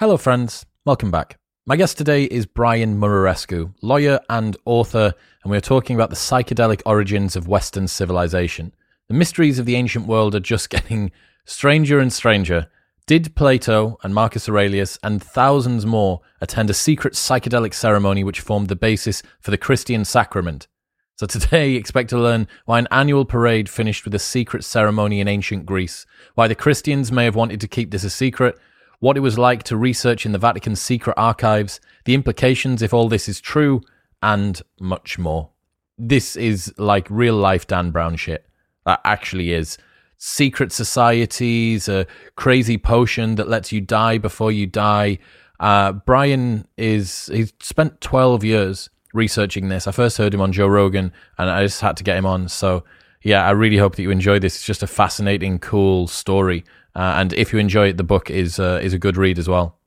Hello, friends. Welcome back. My guest today is Brian Muraresku, lawyer and author, and we're talking about the psychedelic origins of Western civilization. The mysteries of the ancient world are just getting stranger and stranger. Did Plato and Marcus Aurelius and thousands more attend a secret psychedelic ceremony which formed the basis for the Christian sacrament? So today, expect to learn why an annual parade finished with a secret ceremony in ancient Greece, why the Christians may have wanted to keep this a secret, what it was like to research in the Vatican's secret archives, the implications if all this is true, and much more. This is like real life Dan Brown shit. That actually is. Secret societies, a crazy potion that lets you die before you die. Uh, Brian is, he's spent 12 years researching this. I first heard him on Joe Rogan and I just had to get him on. So, yeah, I really hope that you enjoy this. It's just a fascinating, cool story. Uh, and if you enjoy it, the book is uh, is a good read as well.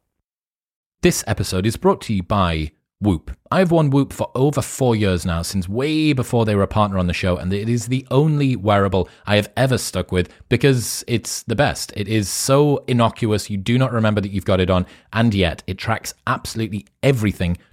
This episode is brought to you by Whoop. I've worn Whoop for over four years now, since way before they were a partner on the show, and it is the only wearable I have ever stuck with because it's the best. It is so innocuous, you do not remember that you've got it on, and yet it tracks absolutely everything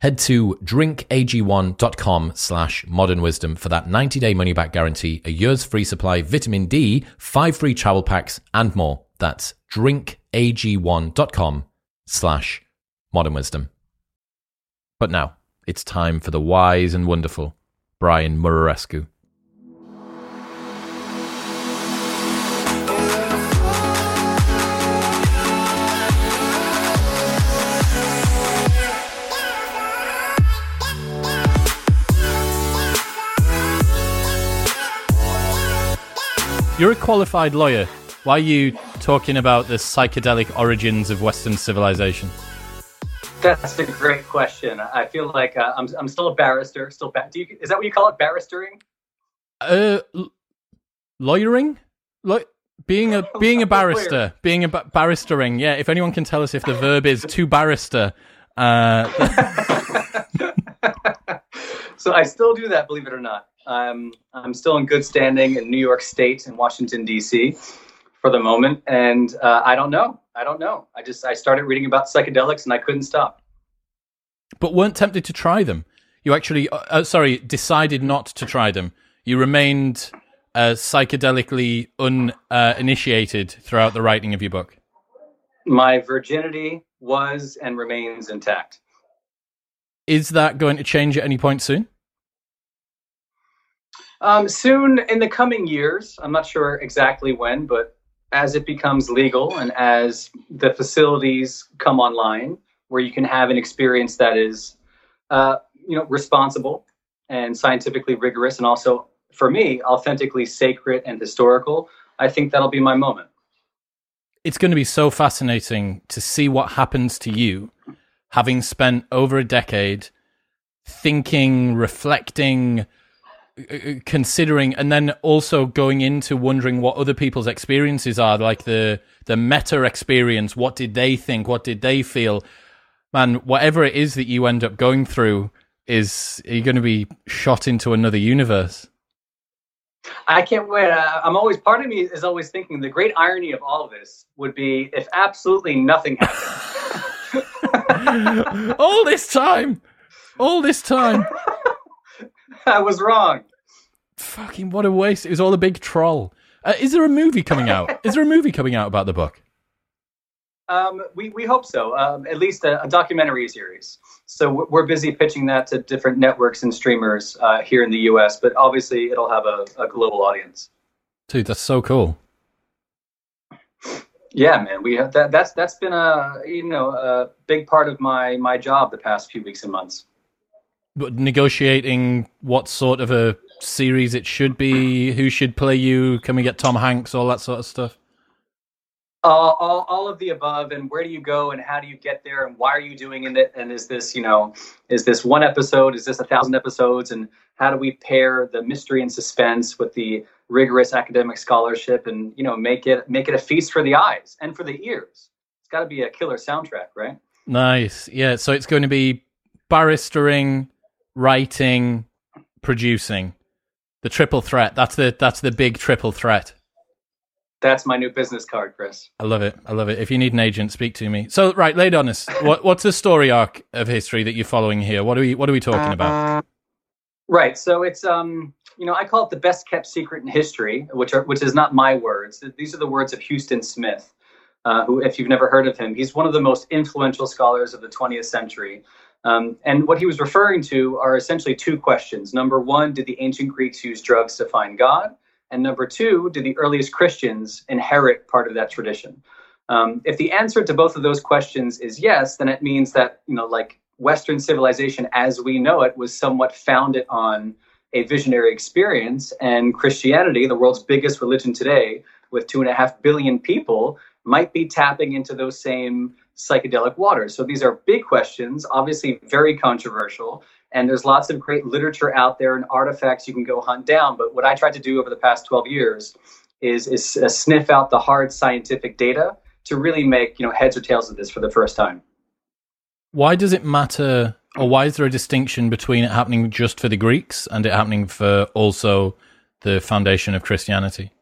Head to drinkag1.com slash modern wisdom for that 90 day money back guarantee, a year's free supply, vitamin D, five free travel packs, and more. That's drinkag1.com slash modern wisdom. But now it's time for the wise and wonderful Brian Muraresku. You're a qualified lawyer. Why are you talking about the psychedelic origins of Western civilization? That's a great question. I feel like uh, I'm, I'm still a barrister. Still, ba- you, is that what you call it, barristering? Uh, l- lawyering, like being a being a barrister, being a ba- barristering. Yeah, if anyone can tell us if the verb is to barrister. Uh, so I still do that, believe it or not. Um, I'm still in good standing in New York State and Washington D.C. for the moment, and uh, I don't know. I don't know. I just I started reading about psychedelics and I couldn't stop. But weren't tempted to try them. You actually, uh, uh sorry, decided not to try them. You remained uh, psychedelically uninitiated uh, throughout the writing of your book. My virginity was and remains intact. Is that going to change at any point soon? Um, soon in the coming years, I'm not sure exactly when, but as it becomes legal and as the facilities come online where you can have an experience that is, uh, you know, responsible and scientifically rigorous and also, for me, authentically sacred and historical, I think that'll be my moment. It's going to be so fascinating to see what happens to you having spent over a decade thinking, reflecting, considering and then also going into wondering what other people's experiences are like the the meta experience what did they think what did they feel man whatever it is that you end up going through is are you going to be shot into another universe I can't wait. Uh, I'm always part of me is always thinking the great irony of all of this would be if absolutely nothing happened. all this time, all this time. I was wrong. Fucking what a waste! It was all a big troll. Uh, is there a movie coming out? is there a movie coming out about the book? Um, we we hope so. Um, at least a, a, documentary series. So we're busy pitching that to different networks and streamers uh, here in the U.S. But obviously, it'll have a, a global audience. Dude, that's so cool. Yeah, man, we have that. That's that's been a you know a big part of my my job the past few weeks and months. But negotiating what sort of a series it should be, who should play you, can we get Tom Hanks, all that sort of stuff. Uh, all, all of the above and where do you go and how do you get there and why are you doing it and is this you know is this one episode is this a thousand episodes and how do we pair the mystery and suspense with the rigorous academic scholarship and you know make it make it a feast for the eyes and for the ears? It's got to be a killer soundtrack right? Nice. Yeah so it's going to be barristering writing producing the triple threat that's the that's the big triple threat that's my new business card, Chris. I love it. I love it. If you need an agent, speak to me. So, right, lay on us. what, what's the story arc of history that you're following here? What are we What are we talking about? Right. So it's um, you know, I call it the best kept secret in history, which are which is not my words. These are the words of Huston Smith, uh, who, if you've never heard of him, he's one of the most influential scholars of the 20th century. Um, and what he was referring to are essentially two questions. Number one, did the ancient Greeks use drugs to find God? And number two, did the earliest Christians inherit part of that tradition? Um, if the answer to both of those questions is yes, then it means that, you know, like Western civilization as we know it was somewhat founded on a visionary experience. And Christianity, the world's biggest religion today, with two and a half billion people, might be tapping into those same psychedelic waters. So these are big questions, obviously very controversial. And there's lots of great literature out there and artifacts you can go hunt down. But what I tried to do over the past 12 years is, is uh, sniff out the hard scientific data to really make you know heads or tails of this for the first time. Why does it matter, or why is there a distinction between it happening just for the Greeks and it happening for also the foundation of Christianity?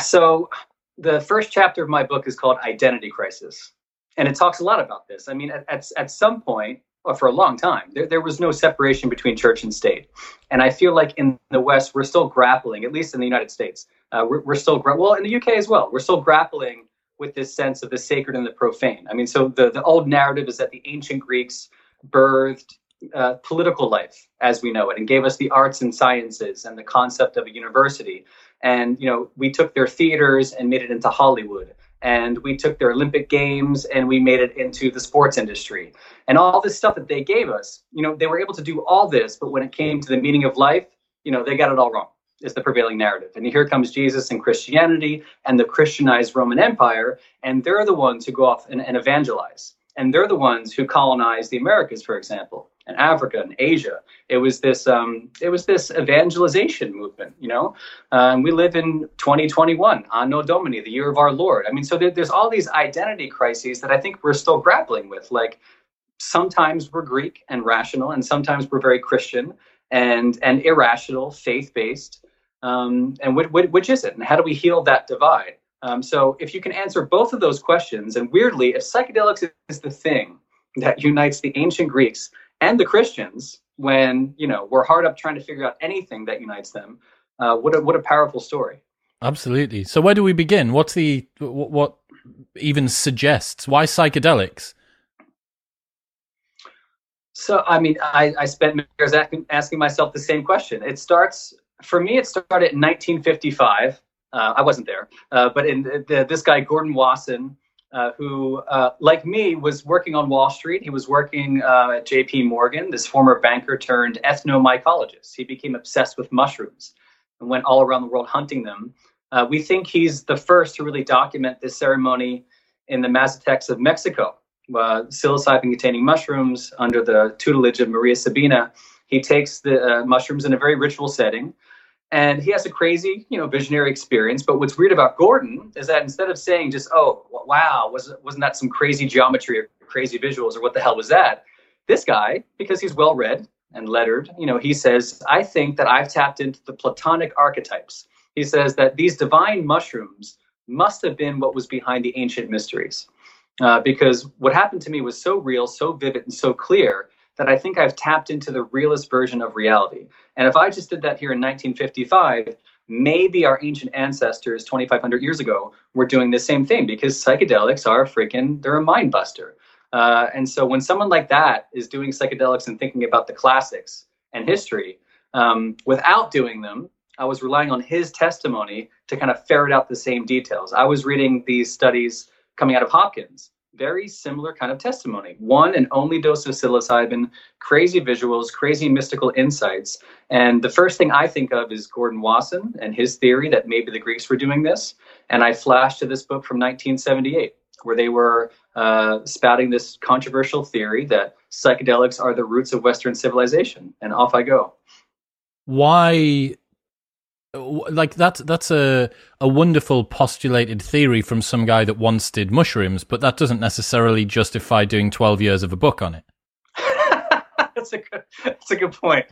So, the first chapter of my book is called Identity Crisis, and it talks a lot about this. I mean, at, at, at some point, well, for a long time. There, there was no separation between church and state. And I feel like in the West, we're still grappling, at least in the United States, uh, we're, we're, still, gra- well, in the UK as well, we're still grappling with this sense of the sacred and the profane. I mean, so the, the old narrative is that the ancient Greeks birthed uh, political life as we know it and gave us the arts and sciences and the concept of a university. And, you know, we took their theaters and made it into Hollywood and we took their Olympic Games and we made it into the sports industry. And all this stuff that they gave us, you know, they were able to do all this, but when it came to the meaning of life, you know, they got it all wrong, is the prevailing narrative. And here comes Jesus and Christianity and the Christianized Roman Empire, and they're the ones who go off and, and evangelize. And they're the ones who colonize the Americas, for example and Africa and Asia. It was this um, it was this evangelization movement, you know. Um, we live in 2021, Anno Domini, the year of our Lord. I mean, so there, there's all these identity crises that I think we're still grappling with. Like sometimes we're Greek and rational, and sometimes we're very Christian and and irrational, faith based. Um, and which, which is it? And how do we heal that divide? Um, so if you can answer both of those questions, and weirdly, if psychedelics is the thing that unites the ancient Greeks and the Christians when you know we're hard up trying to figure out anything that unites them. Uh, what a what a powerful story. Absolutely. So where do we begin? What's the what, what even suggests why psychedelics? So I mean, I, I spent years asking, asking myself the same question. It starts for me. It started in 1955. Uh, I wasn't there, uh, but in the, the, this guy Gordon Wasson uh, who, uh, like me, was working on Wall Street. He was working uh, at J.P. Morgan, this former banker turned ethnomycologist. He became obsessed with mushrooms and went all around the world hunting them. Uh, we think he's the first to really document this ceremony in the Mazatecs of Mexico, uh, psilocybin containing mushrooms under the tutelage of Maria Sabina. He takes the uh, mushrooms in a very ritual setting, and he has a crazy, you know, visionary experience. But what's weird about Gordon is that instead of saying just, "Oh, wow, was wasn't that some crazy geometry or crazy visuals or what the hell was that?" This guy, because he's well read and lettered, you know, he says, "I think that I've tapped into the Platonic archetypes." He says that these divine mushrooms must have been what was behind the ancient mysteries. Uh, because what happened to me was so real, so vivid, and so clear that I think I've tapped into the realist version of reality. And if I just did that here in 1955, maybe our ancient ancestors 2,500 years ago were doing the same thing because psychedelics are freaking, they're a mind buster. Uh, and so when someone like that is doing psychedelics and thinking about the classics and history um, without doing them, I was relying on his testimony to kind of ferret out the same details. I was reading these studies coming out of Hopkins. Very similar kind of testimony. One and only dose of psilocybin, crazy visuals, crazy mystical insights. And the first thing I think of is Gordon Wasson and his theory that maybe the Greeks were doing this. And I flash to this book from 1978, where they were uh, spouting this controversial theory that psychedelics are the roots of Western civilization. And off I go. Why like that's that's a a wonderful postulated theory from some guy that once did mushrooms, but that doesn't necessarily justify doing twelve years of a book on it. that's a good that's a good point.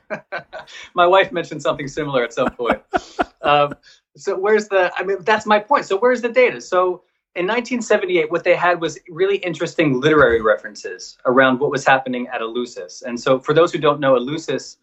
my wife mentioned something similar at some point. um, so where's the? I mean, that's my point. So where's the data? So in 1978, what they had was really interesting literary references around what was happening at Eleusis. And so, for those who don't know, Eleusis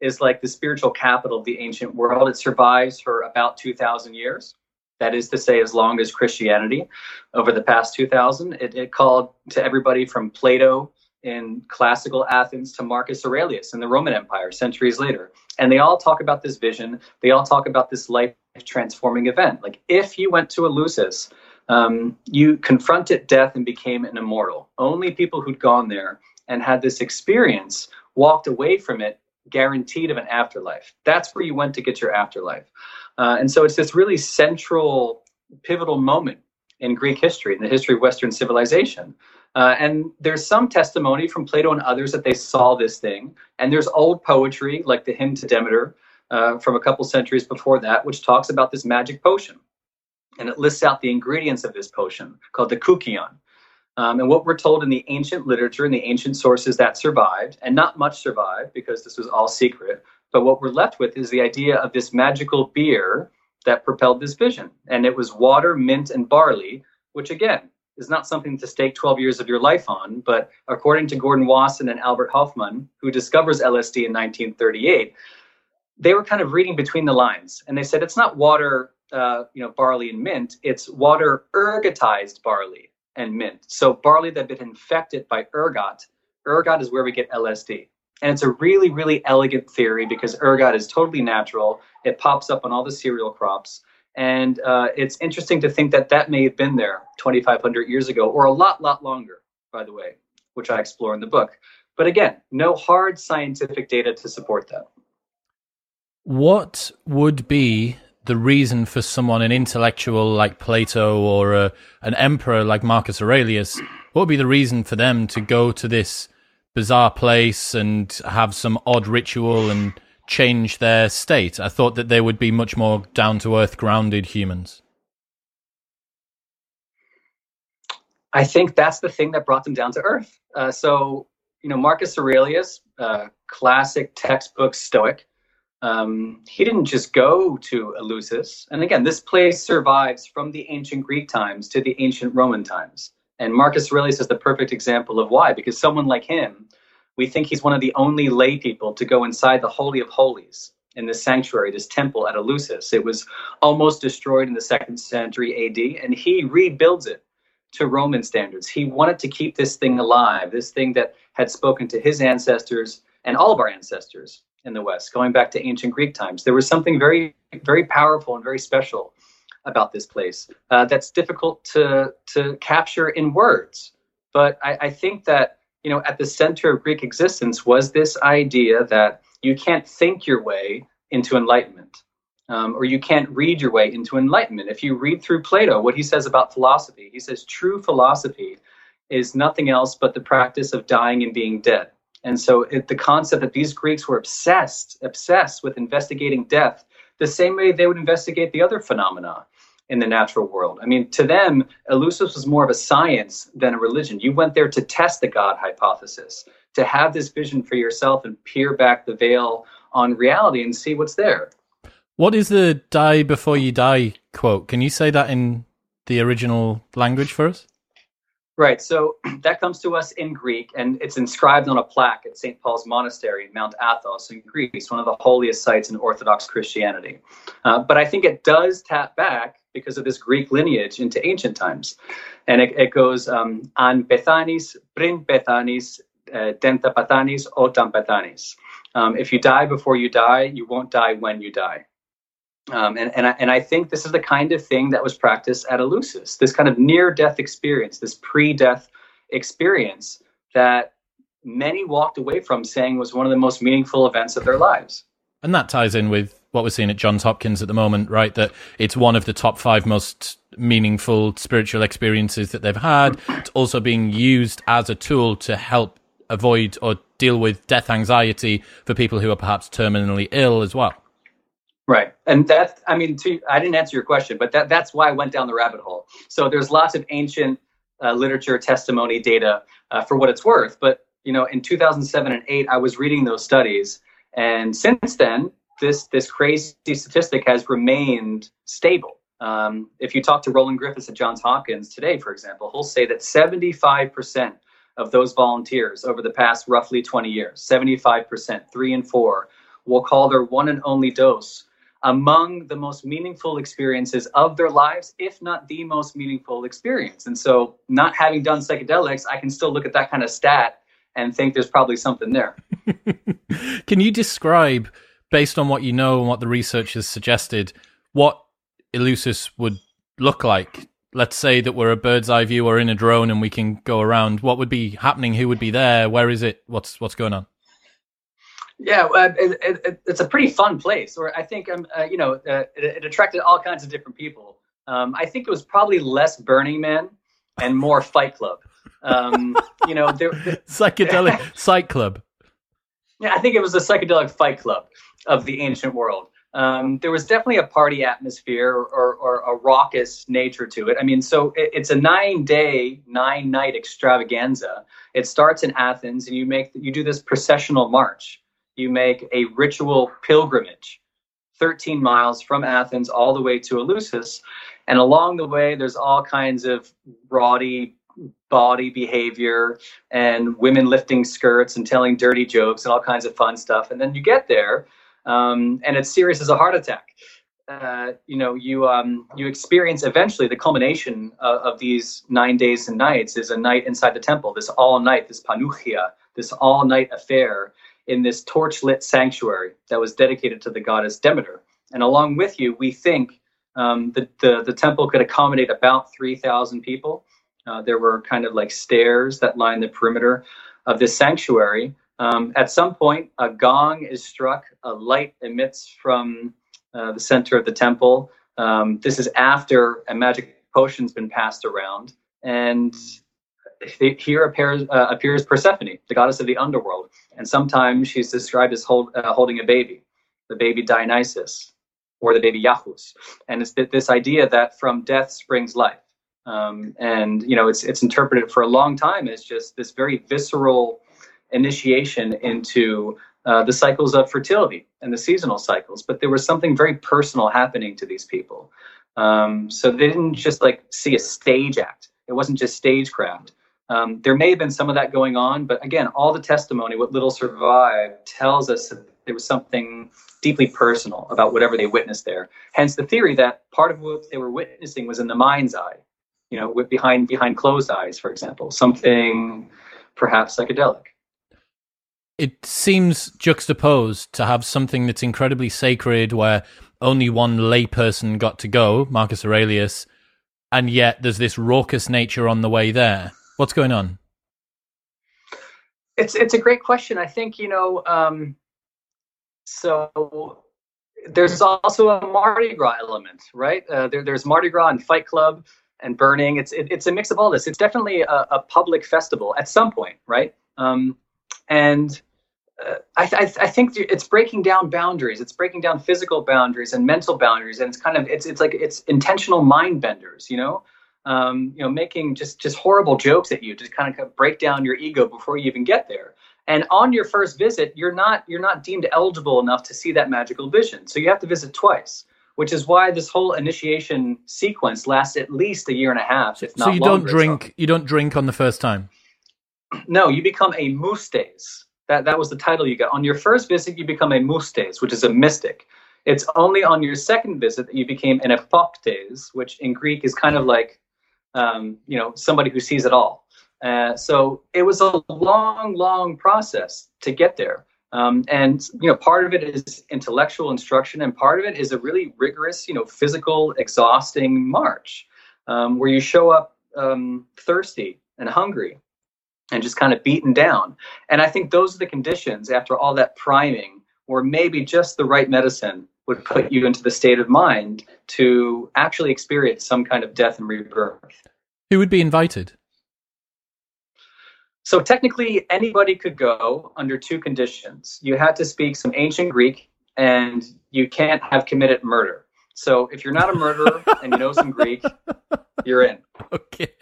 is like the spiritual capital of the ancient world. It survives for about 2,000 years. That is to say, as long as Christianity over the past 2,000. It, it called to everybody from Plato in classical Athens to Marcus Aurelius in the Roman Empire centuries later. And they all talk about this vision. They all talk about this life transforming event. Like if you went to Eleusis, um, you confronted death and became an immortal. Only people who'd gone there and had this experience walked away from it guaranteed of an afterlife. That's where you went to get your afterlife. Uh, and so it's this really central, pivotal moment in Greek history, in the history of Western civilization. Uh, and there's some testimony from Plato and others that they saw this thing. And there's old poetry, like the hymn to Demeter uh, from a couple centuries before that, which talks about this magic potion. And it lists out the ingredients of this potion called the kykeon. Um, and what we're told in the ancient literature and the ancient sources that survived, and not much survived because this was all secret, but what we're left with is the idea of this magical beer that propelled this vision. And it was water, mint, and barley, which again is not something to stake 12 years of your life on. But according to Gordon Wasson and Albert Hofmann, who discovers LSD in 1938, they were kind of reading between the lines. And they said it's not water, uh, you know, barley and mint, it's water ergotized barley and mint. So barley that had been infected by ergot, ergot is where we get LSD. And it's a really, really elegant theory because ergot is totally natural. It pops up on all the cereal crops. And uh, it's interesting to think that that may have been there 2,500 years ago, or a lot, lot longer, by the way, which I explore in the book. But again, no hard scientific data to support that. What would be the reason for someone, an intellectual like Plato or a, an emperor like Marcus Aurelius, what would be the reason for them to go to this bizarre place and have some odd ritual and change their state? I thought that they would be much more down to earth, grounded humans. I think that's the thing that brought them down to earth. Uh, so, you know, Marcus Aurelius, uh, classic textbook Stoic, um, he didn't just go to Eleusis. And again, this place survives from the ancient Greek times to the ancient Roman times. And Marcus Aurelius is the perfect example of why, because someone like him, we think he's one of the only lay people to go inside the Holy of Holies in this sanctuary, this temple at Eleusis. It was almost destroyed in the second century AD, and he rebuilds it to Roman standards. He wanted to keep this thing alive, this thing that had spoken to his ancestors and all of our ancestors in the West, going back to ancient Greek times. There was something very, very powerful and very special about this place uh, that's difficult to to capture in words. But I, I think that you know at the center of Greek existence was this idea that you can't think your way into enlightenment. Um, or you can't read your way into enlightenment. If you read through Plato, what he says about philosophy, he says true philosophy is nothing else but the practice of dying and being dead. And so it, the concept that these Greeks were obsessed, obsessed with investigating death, the same way they would investigate the other phenomena in the natural world. I mean, to them, Eleusis was more of a science than a religion. You went there to test the God hypothesis, to have this vision for yourself and peer back the veil on reality and see what's there. What is the die before you die quote? Can you say that in the original language for us? Right. So that comes to us in Greek, and it's inscribed on a plaque at St. Paul's Monastery, in Mount Athos in Greece, one of the holiest sites in Orthodox Christianity. Uh, but I think it does tap back because of this Greek lineage into ancient times. And it, it goes um, an Bethanis, prin Bethanis, uh, denta pathanis, otam. Um, if you die before you die, you won't die when you die. Um, and, and, I, and I think this is the kind of thing that was practiced at Eleusis, this kind of near death experience, this pre death experience that many walked away from saying was one of the most meaningful events of their lives. And that ties in with what we're seeing at Johns Hopkins at the moment, right? That it's one of the top five most meaningful spiritual experiences that they've had. It's also being used as a tool to help avoid or deal with death anxiety for people who are perhaps terminally ill as well. Right, and that's I mean, to, I didn't answer your question, but that that's why I went down the rabbit hole. So there's lots of ancient uh, literature, testimony, data uh, for what it's worth. But you know, in 2007 and 8, I was reading those studies, and since then, this this crazy statistic has remained stable. Um, if you talk to Roland Griffiths at Johns Hopkins today, for example, he'll say that 75% of those volunteers over the past roughly 20 years, 75%, three and four, will call their one and only dose among the most meaningful experiences of their lives, if not the most meaningful experience. And so, not having done psychedelics, I can still look at that kind of stat and think there's probably something there. can you describe, based on what you know and what the research has suggested, what Eleusis would look like? Let's say that we're a bird's eye view or in a drone and we can go around. What would be happening? Who would be there? Where is it? What's what's going on? Yeah, it, it, it's a pretty fun place. Or I think um, uh, you know, uh, it, it, attracted all kinds of different people. Um, I think it was probably less Burning Man and more Fight Club. Um, you know, there, psychedelic Fight Club. Yeah, I think it was a psychedelic Fight Club of the ancient world. Um, there was definitely a party atmosphere or, or, or, a raucous nature to it. I mean, so it, it's a nine-day, nine-night extravaganza. It starts in Athens, and you make you do this processional march you make a ritual pilgrimage 13 miles from Athens all the way to Eleusis. And along the way, there's all kinds of rowdy body behavior and women lifting skirts and telling dirty jokes and all kinds of fun stuff. And then you get there, um, and it's serious as a heart attack. Uh, you know, you um, you experience eventually the culmination of, of, these nine days and nights is a night inside the temple. This all night, this panuchia, this all night affair in this torch lit sanctuary that was dedicated to the goddess Demeter. And along with you, we think um, the, the, the temple could accommodate about 3,000 people. Uh, there were kind of like stairs that line the perimeter of this sanctuary. Um, at some point, a gong is struck, a light emits from uh, the center of the temple. Um, this is after a magic potion's been passed around. And here appears, uh, appears Persephone, the goddess of the underworld, and sometimes she's described as hold, uh, holding a baby, the baby Dionysus, or the baby Iacchus, and it's this idea that from death springs life, um, and you know it's it's interpreted for a long time as just this very visceral initiation into uh, the cycles of fertility and the seasonal cycles, but there was something very personal happening to these people. Um, so they didn't just like see a stage act. It wasn't just stagecraft. Um, there may have been some of that going on, but again, all the testimony, what little survived, tells us that there was something deeply personal about whatever they witnessed there. Hence the theory that part of what they were witnessing was in the mind's eye, you know, behind behind closed eyes, for example, something perhaps psychedelic. It seems juxtaposed to have something that's incredibly sacred, where only one layperson got to go, Marcus Aurelius, and yet there's this raucous nature on the way there. What's going on? It's it's a great question. I think you know. Um, so there's also a Mardi Gras element, right? Uh, there, there's Mardi Gras and Fight Club and burning. It's it, it's a mix of all this. It's definitely a, a, public festival at some point, right? Um, and uh, I, th- I, think it's breaking down boundaries. It's breaking down physical boundaries and mental boundaries, and it's kind of it's it's like it's intentional mind benders. You know, um, you know, making just just horrible jokes at you to kind of break down your ego before you even get there. And on your first visit, you're not you're not deemed eligible enough to see that magical vision, so you have to visit twice. Which is why this whole initiation sequence lasts at least a year and a half, if not So you longer. don't drink. You don't drink on the first time. No, you become a mustes. That that was the title you got. On your first visit, you become a mustes, which is a mystic. It's only on your second visit that you became an epoptes, which in Greek is kind of like, um, you know, somebody who sees it all. Uh, so it was a long, long process to get there. Um, and you know, part of it is intellectual instruction, and part of it is a really rigorous, you know, physical, exhausting march, um, where you show up um, thirsty and hungry, and just kind of beaten down. And I think those are the conditions after all that priming, where maybe just the right medicine would put you into the state of mind to actually experience some kind of death and rebirth. Who would be invited? So technically, anybody could go under two conditions. You had to speak some ancient Greek, and you can't have committed murder. So if you're not a murderer and you know some Greek, you're in. Okay.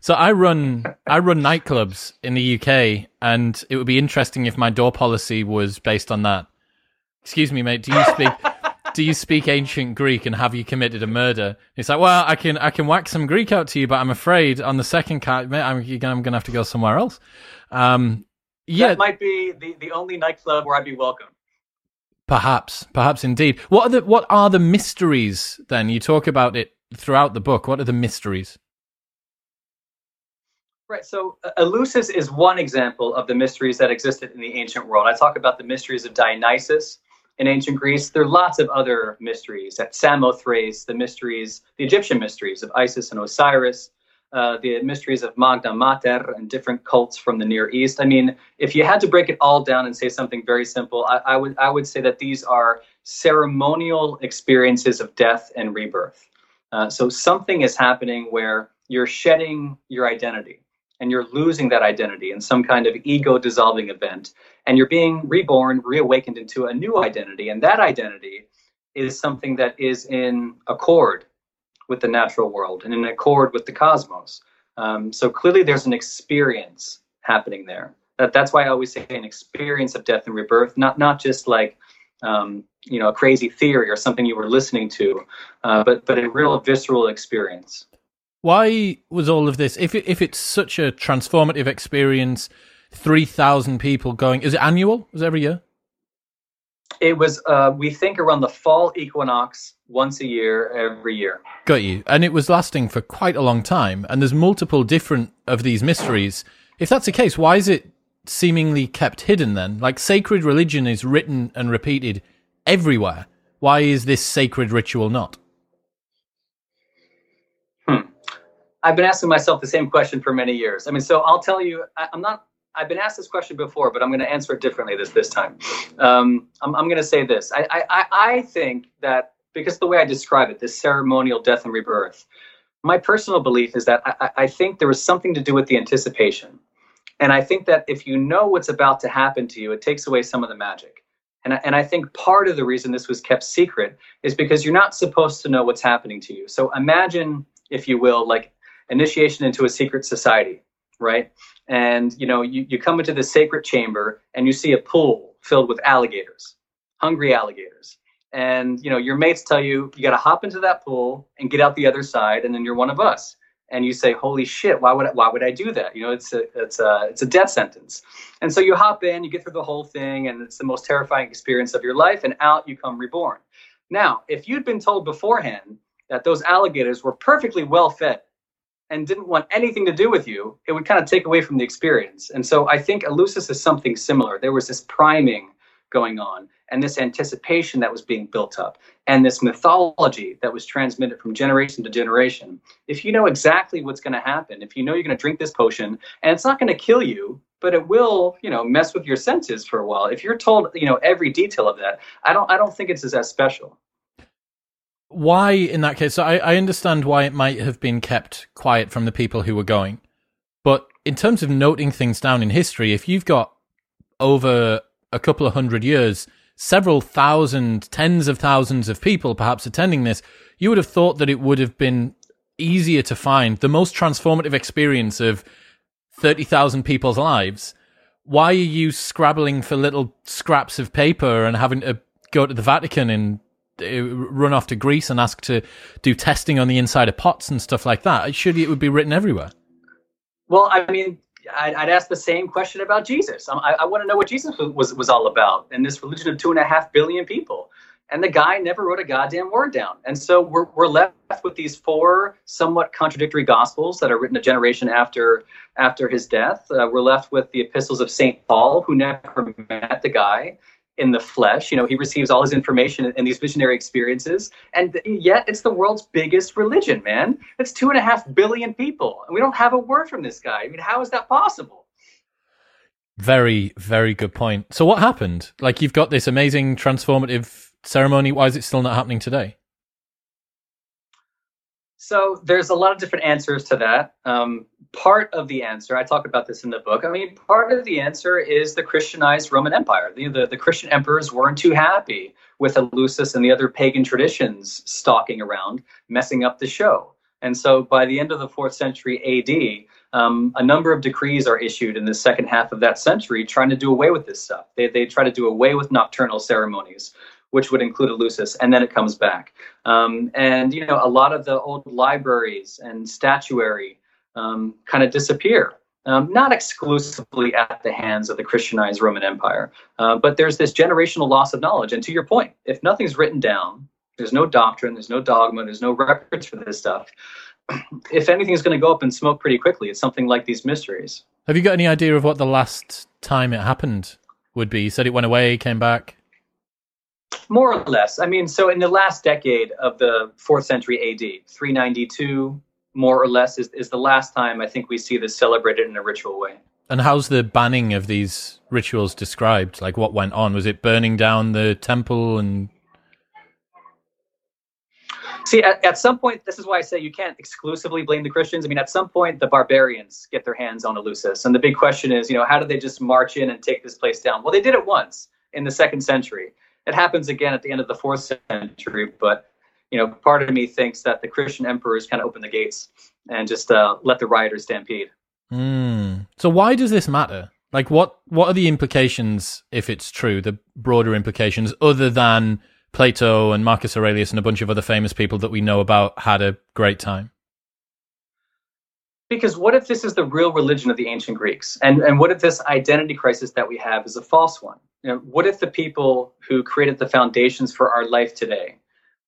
So I run I run nightclubs in the UK, and it would be interesting if my door policy was based on that. Excuse me, mate. Do you speak do you speak ancient Greek and have you committed a murder? It's like, well, I can I can whack some Greek out to you, but I'm afraid on the second card, I'm, I'm going to have to go somewhere else. Um, yeah, that might be the, the only nightclub where I'd be welcome. Perhaps, perhaps indeed. What are the what are the mysteries? Then you talk about it throughout the book. What are the mysteries? Right. So uh, Eleusis is one example of the mysteries that existed in the ancient world. I talk about the mysteries of Dionysus, in ancient Greece. There are lots of other mysteries at Samothrace, the mysteries, the Egyptian mysteries of Isis and Osiris, uh, the mysteries of Magna Mater and different cults from the Near East. I mean, if you had to break it all down and say something very simple, I, I would I would say that these are ceremonial experiences of death and rebirth. Uh, so something is happening where you're shedding your identity and you're losing that identity in some kind of ego dissolving event and you're being reborn reawakened into a new identity and that identity is something that is in accord with the natural world and in accord with the cosmos. Um, so clearly there's an experience happening there. That, that's why i always say an experience of death and rebirth not not just like um, you know a crazy theory or something you were listening to uh, but but a real visceral experience why was all of this? If it, if it's such a transformative experience, three thousand people going. Is it annual? Is it every year? It was. Uh, we think around the fall equinox, once a year, every year. Got you. And it was lasting for quite a long time. And there's multiple different of these mysteries. If that's the case, why is it seemingly kept hidden then? Like sacred religion is written and repeated everywhere. Why is this sacred ritual not? I've been asking myself the same question for many years. I mean, so I'll tell you, I, am not. I've been asked this question before, but I'm going to answer it differently this this time. Um, I'm, I'm going to say this. I, I I think that because the way I describe it, this ceremonial death and rebirth, my personal belief is that I, I think there was something to do with the anticipation, and I think that if you know what's about to happen to you, it takes away some of the magic. And, and I think part of the reason this was kept secret is because you're not supposed to know what's happening to you. So imagine, if you will, like initiation into a secret society, right? And you know, you, you come into the sacred chamber and you see a pool filled with alligators, hungry alligators. And you know, your mates tell you you got to hop into that pool and get out the other side, and then you're one of us. And you say, "Holy shit! Why would I, why would I do that? You know, it's a it's a it's a death sentence." And so you hop in, you get through the whole thing, and it's the most terrifying experience of your life. And out you come reborn. Now, if you'd been told beforehand that those alligators were perfectly well fed and didn't want anything to do with you, it would kind of take away from the experience. And so I think Eleusis is something similar. There was this priming going on and this anticipation that was being built up and this mythology that was transmitted from generation to generation. If you know exactly what's going to happen, if you know you're going to drink this potion and it's not going to kill you, but it will, you know, mess with your senses for a while. If you're told, you know, every detail of that, I don't I don't think it's as special why in that case so I, I understand why it might have been kept quiet from the people who were going but in terms of noting things down in history, if you've got over a couple of hundred years, several thousand, tens of thousands of people perhaps attending this, you would have thought that it would have been easier to find the most transformative experience of 30,000 people's lives. Why are you scrabbling for little scraps of paper and having to go to the Vatican and run off to Greece and ask to do testing on the inside of pots and stuff like that? Surely it would be written everywhere. Well, I mean, I'd, I'd ask the same question about Jesus. I, I want to know what Jesus was was all about in this religion of two and a half billion people. And the guy never wrote a goddamn word down. And so we're, we're left with these four somewhat contradictory gospels that are written a generation after after his death. Uh, we're left with the epistles of St. Paul, who never met the guy in the flesh. You know, he receives all his information in these visionary experiences, and yet it's the world's biggest religion, man. It's two and a half billion people, and we don't have a word from this guy. I mean, how is that possible? Very, very good point. So, what happened? Like, you've got this amazing transformative ceremony. Why is it still not happening today? So there's a lot of different answers to that. Um, part of the answer, I talk about this in the book. I mean, part of the answer is the Christianized Roman Empire. The, the, the Christian emperors weren't too happy with Eleusis and the other pagan traditions stalking around, messing up the show. And so by the end of the fourth century AD, um, a number of decrees are issued in the second half of that century trying to do away with this stuff. They, they try to do away with nocturnal ceremonies which would include Eleusis, and then it comes back. Um, and you know, a lot of the old libraries and statuary um, kind of disappear. Um, not exclusively at the hands of the Christianized Roman Empire, uh, but there's this generational loss of knowledge. And to your point, if nothing's written down, there's no doctrine, there's no dogma, there's no records for this stuff. If anything is going to go up in smoke pretty quickly, it's something like these mysteries. Have you got any idea of what the last time it happened would be? You said it went away, came back. More or less. I mean, so in the last decade of the fourth century AD, 392, more or less, is, is the last time I think we see this celebrated in a ritual way. And how's the banning of these rituals described? Like what went on? Was it burning down the temple and See, at, at, some point, this is why I say you can't exclusively blame the Christians. I mean, at some point, the barbarians get their hands on Eleusis. And the big question is, you know, how did they just march in and take this place down? Well, they did it once in the second century. It happens again at the end of the fourth century, but you know, part of me thinks that the Christian emperors kind of opened the gates and just uh, let the rioters stampede. Mm. So why does this matter? Like, what what are the implications if it's true? The broader implications, other than Plato and Marcus Aurelius and a bunch of other famous people that we know about had a great time. Because what if this is the real religion of the ancient Greeks? And, and what if this identity crisis that we have is a false one? You know, what if the people who created the foundations for our life today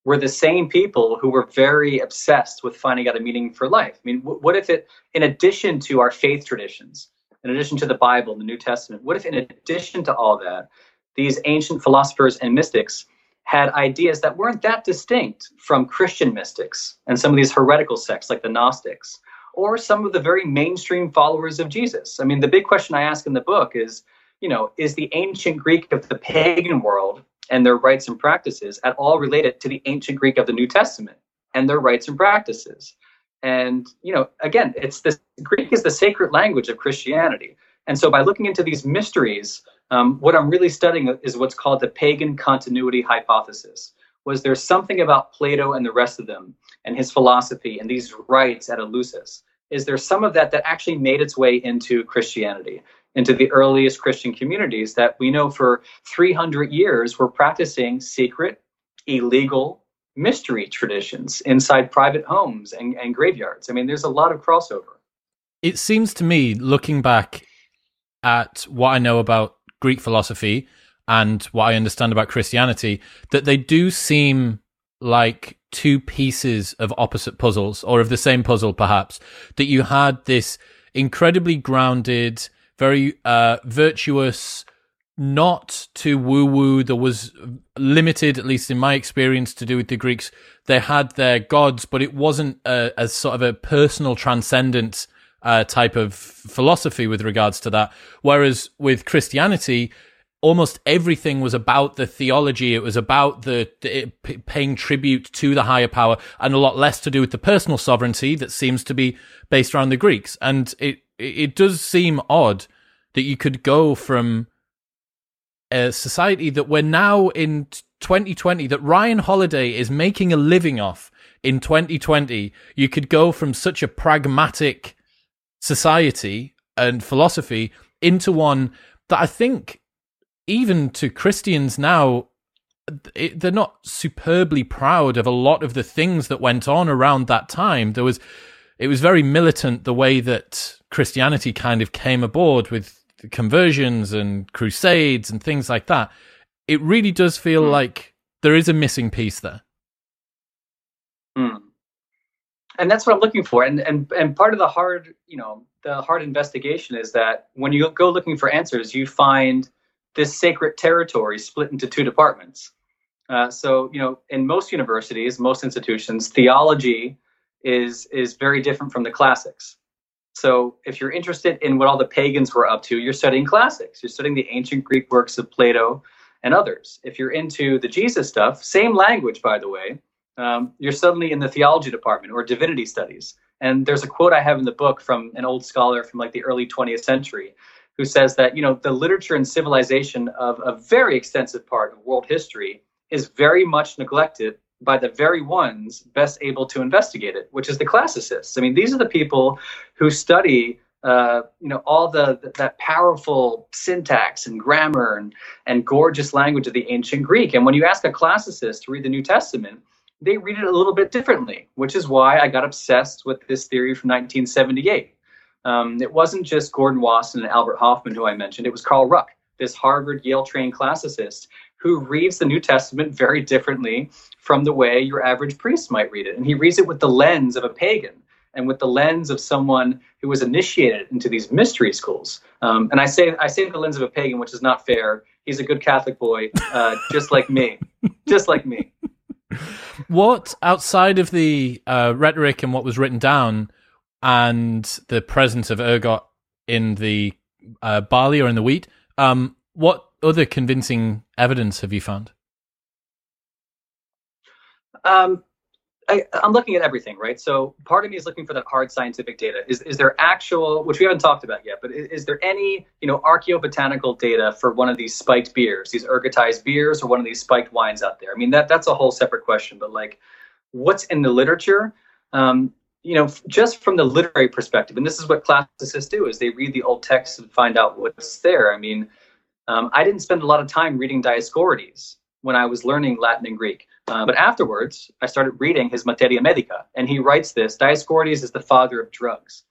were the same people who were very obsessed with finding out a meaning for life? I mean, what if it, in addition to our faith traditions, in addition to the Bible, the New Testament, what if in addition to all that, these ancient philosophers and mystics had ideas that weren't that distinct from Christian mystics and some of these heretical sects like the Gnostics? Or some of the very mainstream followers of Jesus. I mean, the big question I ask in the book is, you know, is the ancient Greek of the pagan world and their rites and practices at all related to the ancient Greek of the New Testament and their rites and practices? And, you know, again, it's this Greek is the sacred language of Christianity. And so by looking into these mysteries, um, what I'm really studying is what's called the pagan continuity hypothesis. Was there something about Plato and the rest of them and his philosophy and these rites at Eleusis is there some of that that actually made its way into Christianity, into the earliest Christian communities that we know for 300 years were practicing secret, illegal mystery traditions inside private homes and, and graveyards. I mean, there's a lot of crossover. It seems to me, looking back at what I know about Greek philosophy and what I understand about Christianity, that they do seem like two pieces of opposite puzzles or of the same puzzle perhaps that you had this incredibly grounded very uh, virtuous not too woo woo there was limited at least in my experience to do with the greeks. They had their gods but it wasn't a, a sort of a personal transcendent uh, type of philosophy with regards to that. Whereas with christianity almost everything was about the theology. It was about the, the paying tribute to the higher power and a lot less to do with the personal sovereignty that seems to be based around the Greeks. And it, it does seem odd that you could go from a society that we're now in 2020 that Ryan Holiday is making a living off in 2020. You could go from such a pragmatic society and philosophy into one that I think even to Christians now it, they're not superbly proud of a lot of the things that went on around that time. There was, it was very militant the way that Christianity kind of came aboard with conversions and crusades and things like that. It really does feel mm. like there is a missing piece there. Mm. And that's what I'm looking for. And and and part of the hard, you know, the hard investigation is that when you go looking for answers, you find this sacred territory split into two departments. Uh, so, you know, in most universities, most institutions, theology is is very different from the classics. So, if you're interested in what all the pagans were up to, you're studying classics. You're studying the ancient Greek works of Plato and others. If you're into the Jesus stuff, same language, by the way, um, you're suddenly in the theology department or divinity studies. And there's a quote I have in the book from an old scholar from like the early 20th century who says that, you know, the literature and civilization of a very extensive part of world history is very much neglected by the very ones best able to investigate it, which is the classicists. I mean, these are the people who study, uh, you know, all the that powerful syntax and grammar and and gorgeous language of the ancient Greek. And when you ask a classicist to read the New Testament, they read it a little bit differently, which is why I got obsessed with this theory from 1978. Um, it wasn't just Gordon Wasson and Albert Hofmann who I mentioned; it was Carl Ruck, this Harvard Yale trained classicist who reads the New Testament very differently from the way your average priest might read it. And he reads it with the lens of a pagan and with the lens of someone who was initiated into these mystery schools. Um, and I say I say the lens of a pagan, which is not fair. He's a good Catholic boy, uh, just like me, just like me. What outside of the uh, rhetoric and what was written down, and the presence of ergot in the uh, barley or in the wheat, um, what other convincing evidence have you found? Um, I, am looking at everything, right? So part of me is looking for that hard scientific data. Is, is there actual, which we haven't talked about yet, but is, is there any, you know, archaeobotanical data for one of these spiked beers, these ergotized beers, or one of these spiked wines out there? I mean, that that's a whole separate question. But like, what's in the literature? Um, you know, just from the literary perspective, and this is what classicists do: is they read the old texts and find out what's there. I mean, um, I didn't spend a lot of time reading Dioscorides when I was learning Latin and Greek. Uh, but afterwards, I started reading his Materia Medica, and he writes this. Dioscorides is the father of drugs,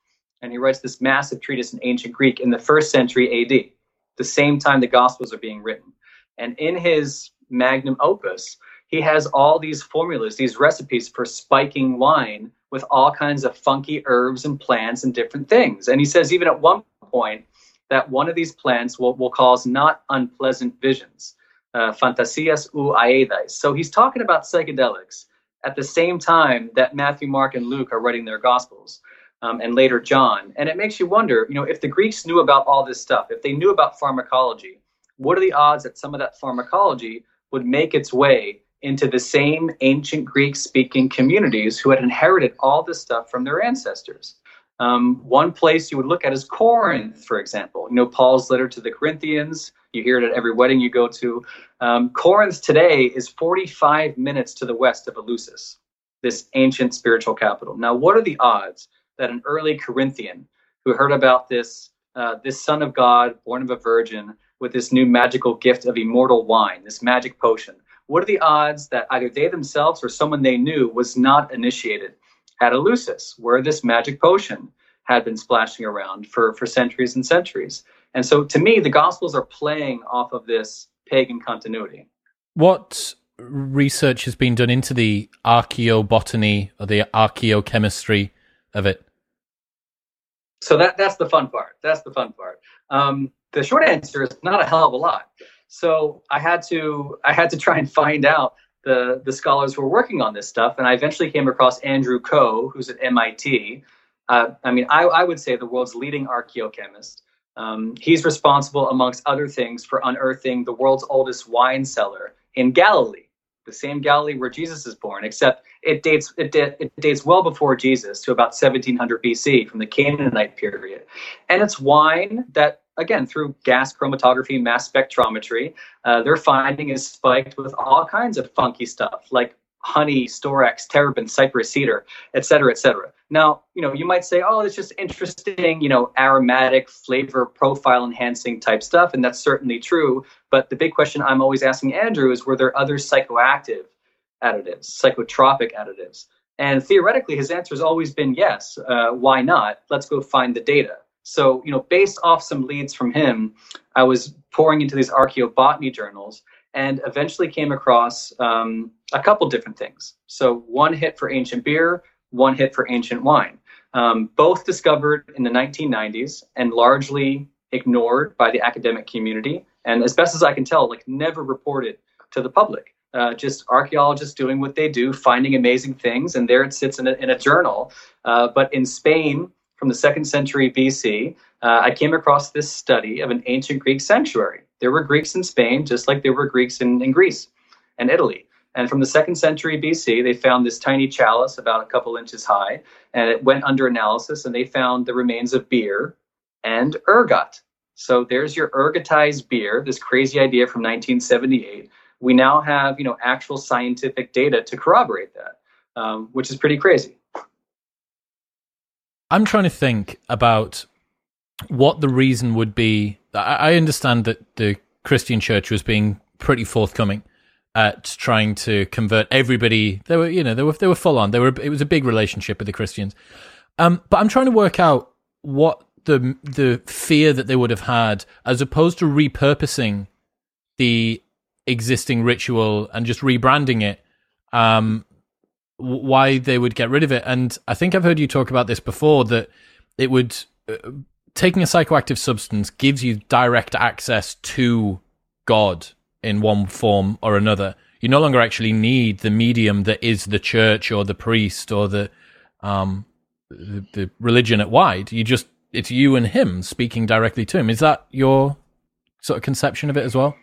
and he writes this massive treatise in ancient Greek in the first century AD, the same time the Gospels are being written. And in his magnum opus, he has all these formulas, these recipes for spiking wine with all kinds of funky herbs and plants and different things. And he says, even at one point, that one of these plants will, will cause not unpleasant visions, uh, fantasias u. So he's talking about psychedelics at the same time that Matthew, Mark, and Luke are writing their Gospels, um, and later John. And it makes you wonder, you know, if the Greeks knew about all this stuff, if they knew about pharmacology, what are the odds that some of that pharmacology would make its way into the same ancient Greek speaking communities who had inherited all this stuff from their ancestors? Um, one place you would look at is Corinth, for example. You know, Paul's letter to the Corinthians. You hear it at every wedding you go to. Um, Corinth today is 45 minutes to the west of Eleusis, this ancient spiritual capital. Now, what are the odds that an early Corinthian who heard about this uh, this son of God, born of a virgin, with this new magical gift of immortal wine, this magic potion, what are the odds that either they themselves or someone they knew was not initiated at Eleusis, where this magic potion had been splashing around for, for centuries and centuries. And so to me, the Gospels are playing off of this pagan continuity. What research has been done into the archaeobotany or the archaeochemistry of it? So that that's the fun part. That's the fun part. Um, the short answer is not a hell of a lot. So I had to I had to try and find out the, the scholars who were working on this stuff. And I eventually came across Andrew Koh, who's at MIT. Uh, I mean, I, I, would say the world's leading archaeochemist. Um, he's responsible, amongst other things, for unearthing the world's oldest wine cellar in Galilee. The same Galilee where Jesus is born, except it dates it, it dates well before Jesus to about 1700 BC from the Canaanite period, and it's wine that again through gas chromatography, mass spectrometry, uh, they're finding is spiked with all kinds of funky stuff like honey, storax, terebinth, cypress cedar, et cetera, et cetera. Now, you know, you might say, oh, it's just interesting, you know, aromatic, flavor profile enhancing type stuff, and that's certainly true. But the big question I'm always asking Andrew is, were there other psychoactive additives, psychotropic additives? And theoretically, his answer has always been yes. Uh, why not? Let's go find the data. So, you know, based off some leads from him, I was pouring into these archaeobotany journals and eventually came across um, a couple different things. So, one hit for ancient beer, one hit for ancient wine. Um, both discovered in the 1990s and largely ignored by the academic community, and as best as I can tell, like never reported to the public. Uh, just archaeologists doing what they do, finding amazing things, and there it sits in a, in a journal. Uh, but in Spain, from the second century BC, uh, I came across this study of an ancient Greek sanctuary. There were Greeks in Spain, just like there were Greeks in, in Greece and Italy. And from the second century BC, they found this tiny chalice about a couple inches high, and it went under analysis, and they found the remains of beer and ergot. So there's your ergotized beer, this crazy idea from 1978. We now have, you know, actual scientific data to corroborate that, um, which is pretty crazy. I'm trying to think about what the reason would be. I understand that the Christian church was being pretty forthcoming at trying to convert everybody. They were, you know, they were they were full on. They were. It was a big relationship with the Christians. Um, but I'm trying to work out what the the fear that they would have had, as opposed to repurposing the existing ritual and just rebranding it. Um, why they would get rid of it. And I think I've heard you talk about this before that it would uh, taking a psychoactive substance gives you direct access to God in one form or another. You no longer actually need the medium that is the church or the priest or the um the, the religion at wide. You just it's you and him speaking directly to him. Is that your sort of conception of it as well?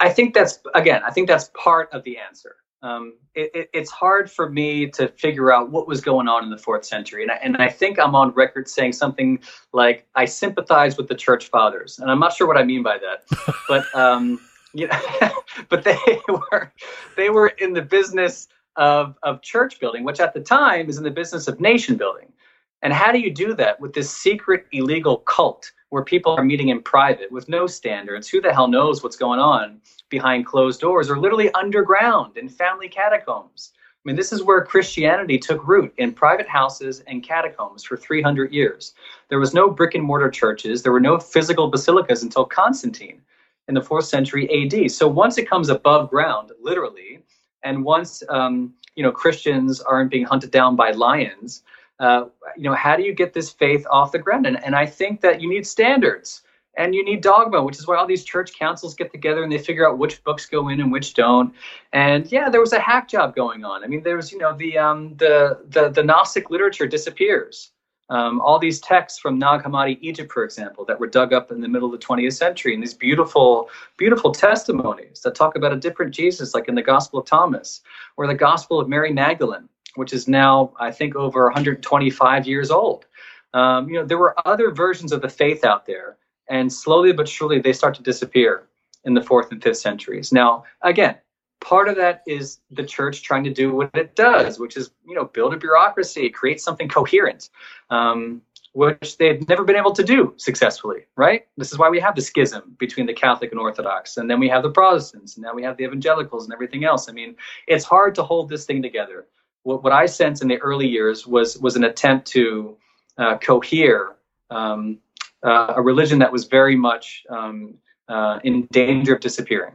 I think that's again. I think that's part of the answer. Um, it, it, it's hard for me to figure out what was going on in the fourth century, and I, and I think I'm on record saying something like I sympathize with the church fathers, and I'm not sure what I mean by that, but um, you know, but they were they were in the business of of church building, which at the time is in the business of nation building. And how do you do that with this secret illegal cult where people are meeting in private with no standards? Who the hell knows what's going on behind closed doors or literally underground in family catacombs? I mean, this is where Christianity took root in private houses and catacombs for 300 years. There was no brick and mortar churches, there were no physical basilicas until Constantine in the fourth century AD. So once it comes above ground, literally, and once um, you know Christians aren't being hunted down by lions, uh, you know how do you get this faith off the ground? And, and I think that you need standards and you need dogma, which is why all these church councils get together and they figure out which books go in and which don't. And yeah, there was a hack job going on. I mean, there was you know the um, the the the Gnostic literature disappears. Um, all these texts from Nag Hammadi, Egypt, for example, that were dug up in the middle of the 20th century, and these beautiful, beautiful testimonies that talk about a different Jesus, like in the Gospel of Thomas or the Gospel of Mary Magdalene, which is now, I think, over 125 years old. Um, you know, there were other versions of the faith out there, and slowly but surely they start to disappear in the fourth and fifth centuries. Now, again, part of that is the church trying to do what it does, which is you know build a bureaucracy, create something coherent, um, which they've never been able to do successfully. Right? This is why we have the schism between the Catholic and Orthodox, and then we have the Protestants, and now we have the Evangelicals and everything else. I mean, it's hard to hold this thing together. What, what I sense in the early years was was an attempt to uh, cohere um, uh, a religion that was very much um, uh, in danger of disappearing.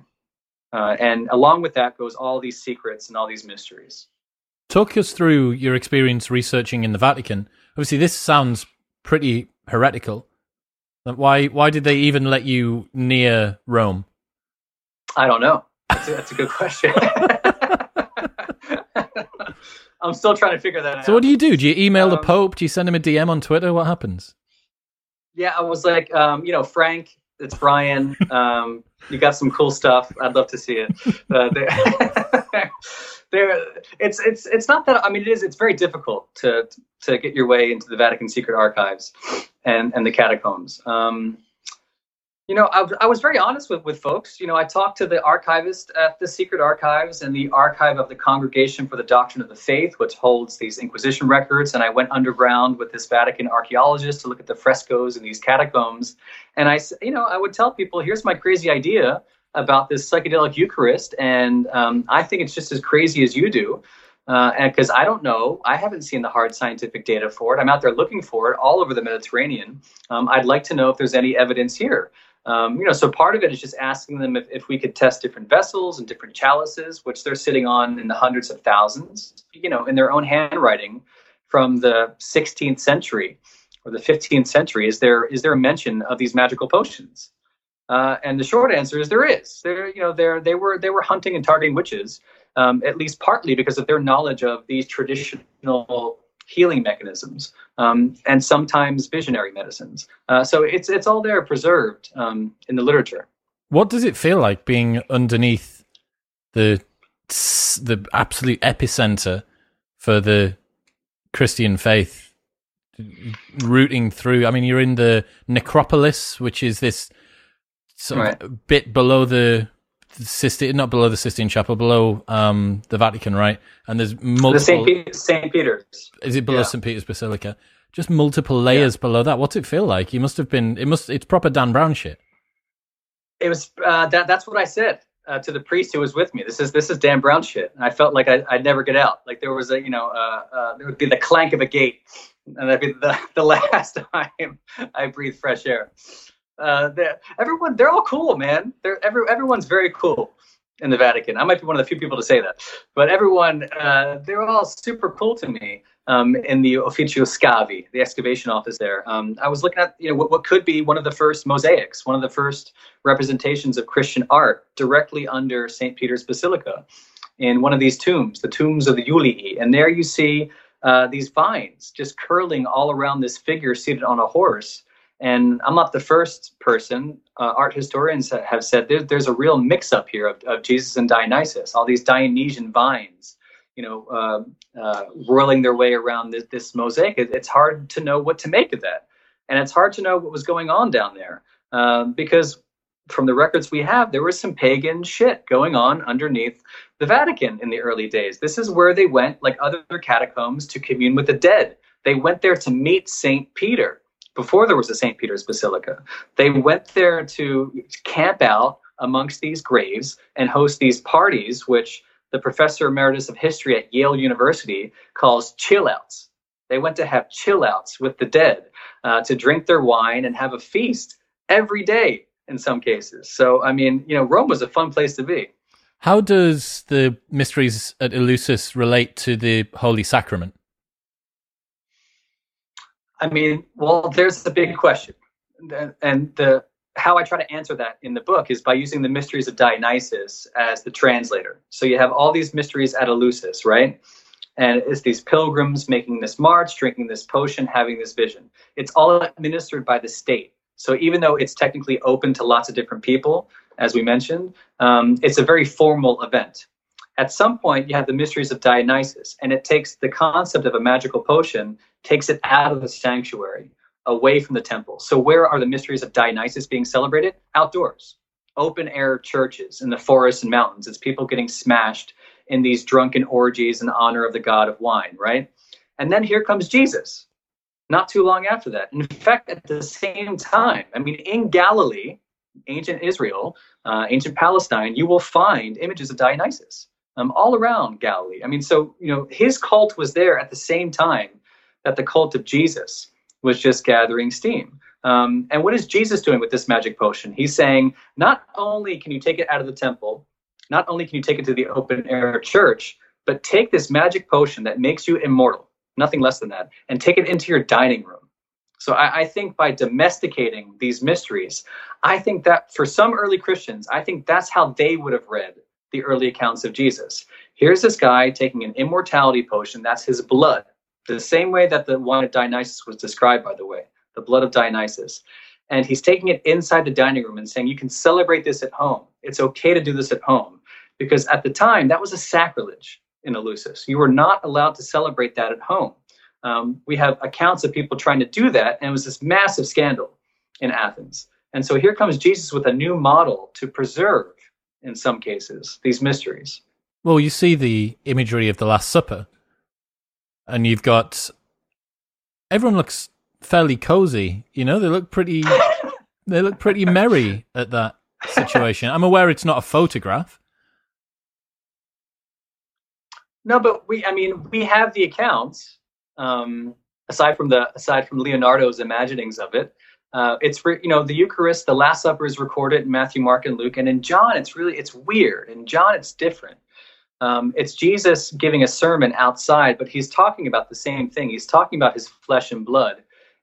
Uh, and along with that goes all these secrets and all these mysteries. Talk us through your experience researching in the Vatican. Obviously, this sounds pretty heretical. Why? Why did they even let you near Rome? I don't know. That's a, that's a good question. I'm still trying to figure that out. So, what do you do? Do you email um, the Pope? Do you send him a DM on Twitter? What happens? Yeah, I was like, um, you know, Frank, It's Brian. Um, you got some cool stuff. I'd love to see it. Uh, there, there, it's it's it's not that. I mean, it is. It's very difficult to to get your way into the Vatican secret archives and and the catacombs. Um, you know, I, I, was very honest with, with folks. You know, I talked to the archivist at the Secret Archives and the archive of the Congregation for the Doctrine of the Faith, which holds these Inquisition records. And I went underground with this Vatican archaeologist to look at the frescoes in these catacombs. And I, said, you know, I would tell people, here's my crazy idea about this psychedelic Eucharist, and um, I think it's just as crazy as you do. Uh, because I don't know, I haven't seen the hard scientific data for it. I'm out there looking for it all over the Mediterranean. Um, I'd like to know if there's any evidence here. Um, you know, so part of it is just asking them if, if we could test different vessels and different chalices, which they're sitting on in the hundreds of thousands, you know, in their own handwriting from the 16th century or the 15th century. Is there is there a mention of these magical potions? Uh, and the short answer is there is. There, you know, there they were they were hunting and targeting witches, um, at least partly because of their knowledge of these traditional healing mechanisms, um, and sometimes visionary medicines. Uh, so it's it's all there preserved um, in the literature. What does it feel like being underneath the the absolute epicenter for the Christian faith, rooting through? I mean, you're in the necropolis, which is this sort right. of bit below the Sistine, not below the Sistine Chapel, below um, the Vatican, right? And there's multiple. The St. Peter's. Is it below yeah. St. Peter's Basilica? Just multiple layers yeah. below that. What's it feel like? You must have been. It must. It's proper Dan Brown shit. It was. Uh, that. That's what I said uh, to the priest who was with me. This is this is Dan Brown shit. And I felt like I, would never get out. Like there was a, you know, uh, uh, there would be the clank of a gate, and that'd be the the last time I breathe fresh air. Uh, everyone, they're all cool, man. They're every, everyone's very cool in the Vatican. I might be one of the few people to say that, but everyone, uh, they're all super cool to me. Um, in the Ufficio Scavi, the excavation office there, um, I was looking at you know what, what could be one of the first mosaics, one of the first representations of Christian art directly under St. Peter's Basilica, in one of these tombs, the tombs of the Julii, and there you see uh, these vines just curling all around this figure seated on a horse and I'm not the first person. Uh, art historians have said there, there's a real mix-up here of, of, Jesus and Dionysus. All these Dionysian vines, you know, uh, uh, whirling their way around this, this mosaic. It, it's hard to know what to make of that, and it's hard to know what was going on down there um, because from the records we have, there was some pagan shit going on underneath the Vatican in the early days. This is where they went, like other catacombs, to commune with the dead. They went there to meet Saint Peter before there was a St. Peter's Basilica. They went there to camp out amongst these graves and host these parties, which the professor emeritus of history at Yale University calls chill outs. They went to have chill outs with the dead, uh, to drink their wine and have a feast every day in some cases. So, I mean, you know, Rome was a fun place to be. How does the mysteries at Eleusis relate to the Holy Sacrament? I mean, well, there's the big question, and the how I try to answer that in the book is by using the mysteries of Dionysus as the translator. So you have all these mysteries at Eleusis, right? And it's these pilgrims making this march, drinking this potion, having this vision. It's all administered by the state. So even though it's technically open to lots of different people, as we mentioned, um, it's a very formal event. At some point, you have the mysteries of Dionysus, and it takes the concept of a magical potion takes it out of the sanctuary, away from the temple. So, where are the mysteries of Dionysus being celebrated? Outdoors, open air churches in the forests and mountains. It's people getting smashed in these drunken orgies in honor of the god of wine, right? And then here comes Jesus, not too long after that. In fact, at the same time, I mean, in Galilee, ancient Israel, uh, ancient Palestine, you will find images of Dionysus um, all around Galilee. I mean, so, you know, his cult was there at the same time that the cult of Jesus was just gathering steam. Um, and what is Jesus doing with this magic potion? He's saying, not only can you take it out of the temple, not only can you take it to the open air church, but take this magic potion that makes you immortal, nothing less than that, and take it into your dining room. So I, I think by domesticating these mysteries, I think that for some early Christians, I think that's how they would have read the early accounts of Jesus. Here's this guy taking an immortality potion, that's his blood the same way that the wine of Dionysus was described, by the way, the blood of Dionysus. And he's taking it inside the dining room and saying, You can celebrate this at home. It's okay to do this at home. Because at the time, that was a sacrilege in Eleusis. You were not allowed to celebrate that at home. Um, we have accounts of people trying to do that, and it was this massive scandal in Athens. And so here comes Jesus with a new model to preserve, in some cases, these mysteries. Well, you see the imagery of the Last Supper, and you've got everyone looks fairly cozy. You know, they look pretty. they look pretty merry at that situation. I'm aware it's not a photograph. No, but we. I mean, we have the accounts. Um, aside from the aside from Leonardo's imaginings of it, uh, it's you know the Eucharist, the Last Supper is recorded in Matthew, Mark, and Luke, and in John, it's really it's weird. In John, it's different. Um, it's Jesus giving a sermon outside, but he's talking about the same thing. He's talking about his flesh and blood,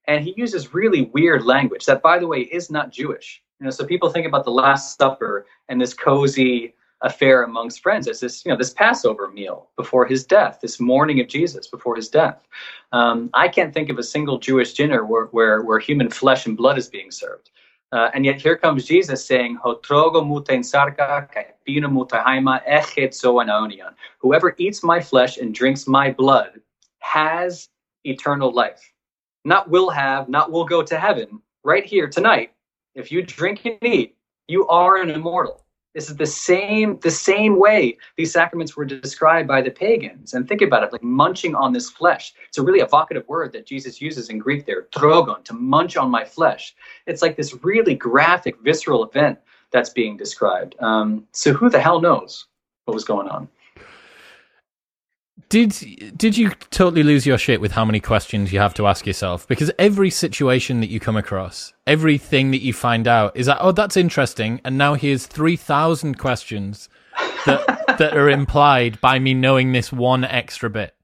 and he uses really weird language that, by the way, is not Jewish. You know, so people think about the Last Supper and this cozy affair amongst friends as this, you know, this Passover meal before his death, this mourning of Jesus before his death. Um, I can't think of a single Jewish dinner where, where, where human flesh and blood is being served. Uh, and yet here comes Jesus saying, Whoever eats my flesh and drinks my blood has eternal life. Not will have, not will go to heaven. Right here tonight, if you drink and eat, you are an immortal. This is the same the same way these sacraments were described by the pagans. And think about it, like munching on this flesh. It's a really evocative word that Jesus uses in Greek there, trogon, to munch on my flesh. It's like this really graphic, visceral event that's being described. Um, so who the hell knows what was going on? Did did you totally lose your shit with how many questions you have to ask yourself? Because every situation that you come across, everything that you find out is that oh that's interesting, and now here's three thousand questions that that are implied by me knowing this one extra bit.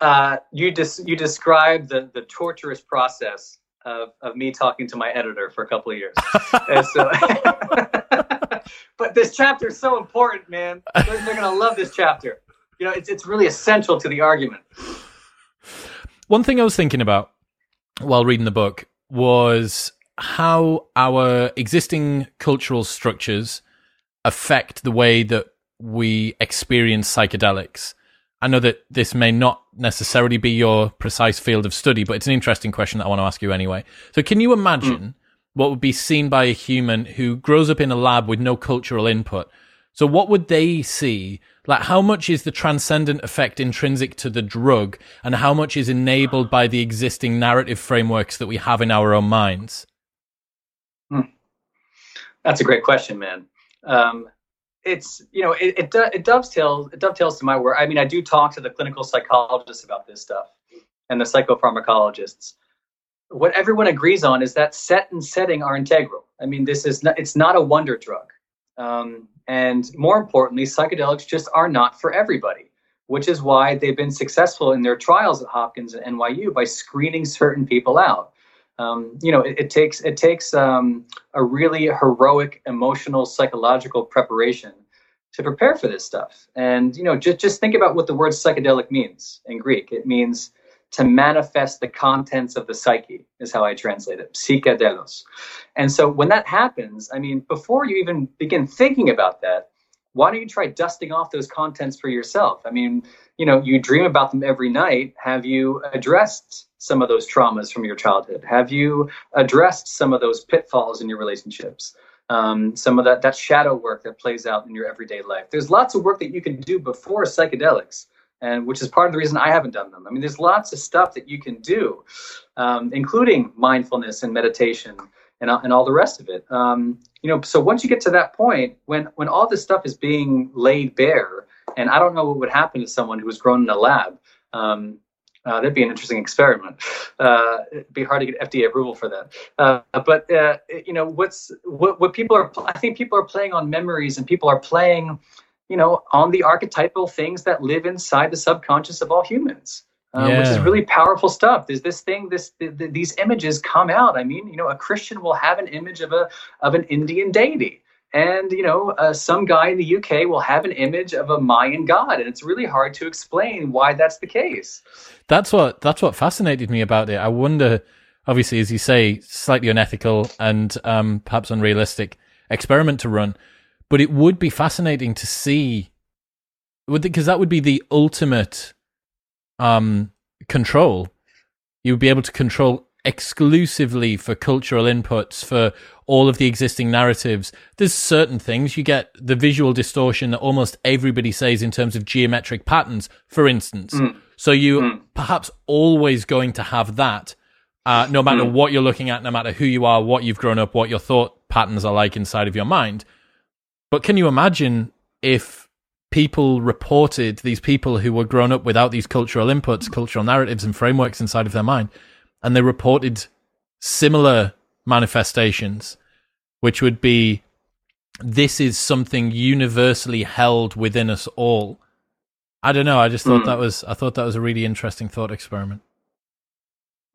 Uh, you des- you described the the torturous process of of me talking to my editor for a couple of years. so, but this chapter is so important, man. They're, they're gonna love this chapter you know, it's it's really essential to the argument. One thing I was thinking about while reading the book was how our existing cultural structures affect the way that we experience psychedelics. I know that this may not necessarily be your precise field of study, but it's an interesting question that I want to ask you anyway. So, can you imagine mm. what would be seen by a human who grows up in a lab with no cultural input? So, what would they see like, how much is the transcendent effect intrinsic to the drug, and how much is enabled by the existing narrative frameworks that we have in our own minds? Hmm. That's a great question, man. Um, it's you know it, it, it dovetails it dovetails to my work. I mean, I do talk to the clinical psychologists about this stuff and the psychopharmacologists. What everyone agrees on is that set and setting are integral. I mean, this is not, it's not a wonder drug. Um, and more importantly, psychedelics just are not for everybody, which is why they've been successful in their trials at Hopkins and NYU by screening certain people out. Um, you know, it, it, takes it takes um, a really heroic emotional psychological preparation to prepare for this stuff. And you know, just just think about what the word psychedelic means in Greek. It means to manifest the contents of the psyche is how I translate it, psychedelos. And so when that happens, I mean, before you even begin thinking about that, why don't you try dusting off those contents for yourself? I mean, you know, you dream about them every night. Have you addressed some of those traumas from your childhood? Have you addressed some of those pitfalls in your relationships? Um, some of that that shadow work that plays out in your everyday life. There's lots of work that you can do before psychedelics and which is part of the reason I haven't done them. I mean, there's lots of stuff that you can do, um, including mindfulness and meditation and, and all the rest of it. Um, you know, so once you get to that point, when when all this stuff is being laid bare, and I don't know what would happen to someone who was grown in a lab. Um, uh, that'd be an interesting experiment. Uh, it'd be hard to get FDA approval for that. Uh, but uh, you know, what's what what people are? I think people are playing on memories, and people are playing you know, on the archetypal things that live inside the subconscious of all humans. Yeah. Which is really powerful stuff. There's this thing, this these images come out. I mean, you know, a Christian will have an image of a of an Indian deity, and you know, uh, some guy in the UK will have an image of a Mayan god, and it's really hard to explain why that's the case. That's what that's what fascinated me about it. I wonder obviously, as you say, slightly unethical and um, perhaps unrealistic experiment to run. But it would be fascinating to see, because that would be the ultimate um, control. You would be able to control exclusively for cultural inputs for all of the existing narratives. There's certain things you get the visual distortion that almost everybody says in terms of geometric patterns, for instance. Mm. So you mm. perhaps always going to have that, uh, no matter mm. what you're looking at, no matter who you are, what you've grown up, what your thought patterns are like inside of your mind. But can you imagine if people reported these people who were grown up without these cultural inputs, cultural narratives, and frameworks inside of their mind, and they reported similar manifestations, which would be this is something universally held within us all. I don't know. I just thought mm. that was I thought that was a really interesting thought experiment.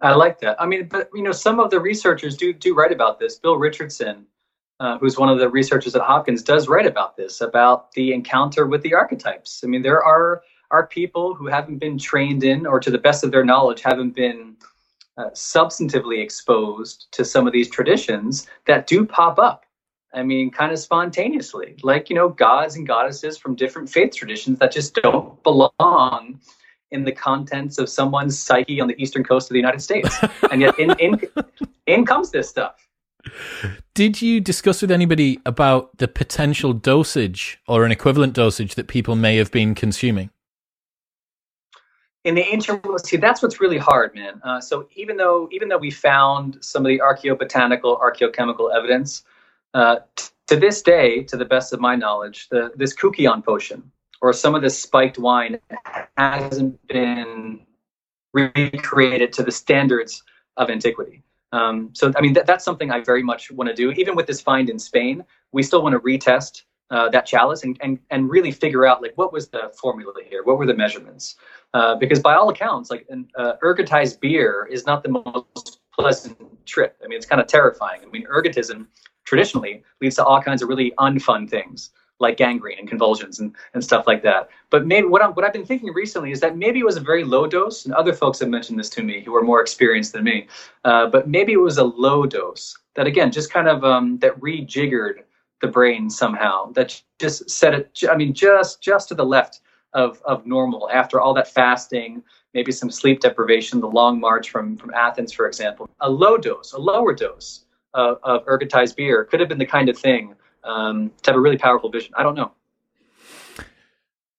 I like that. I mean, but you know, some of the researchers do do write about this. Bill Richardson, uh, who's one of the researchers at Hopkins, does write about this about the encounter with the archetypes. I mean, there are are people who haven't been trained in, or to the best of their knowledge, haven't been uh, substantively exposed to some of these traditions that do pop up. I mean, kind of spontaneously, like you know, gods and goddesses from different faith traditions that just don't belong in the contents of someone's psyche on the eastern coast of the United States. And yet, in, in, in comes this stuff. Did you discuss with anybody about the potential dosage or an equivalent dosage that people may have been consuming? In the world, see, that's what's really hard, man. Uh, so even though even though we found some of the archaeobotanical, archaeochemical evidence, uh, t- to this day, to the best of my knowledge, the, this Kykeon potion, or some of this spiked wine hasn't been recreated to the standards of antiquity. Um, so, I mean, th- that's something I very much want to do. Even with this find in Spain, we still want to retest uh, that chalice and, and, and really figure out like what was the formula here? What were the measurements? Uh, because by all accounts, like an uh, ergotized beer is not the most pleasant trip. I mean, it's kind of terrifying. I mean, ergotism traditionally leads to all kinds of really unfun things like gangrene and convulsions and, and stuff like that. But maybe what, I'm, what I've been thinking recently is that maybe it was a very low dose, and other folks have mentioned this to me who are more experienced than me. Uh, but maybe it was a low dose that again just kind of um, that rejiggered the brain somehow. That just set it. I mean, just just to the left of of normal after all that fasting. Maybe some sleep deprivation, the long march from, from Athens, for example. A low dose, a lower dose of, of ergotized beer could have been the kind of thing um, to have a really powerful vision. I don't know.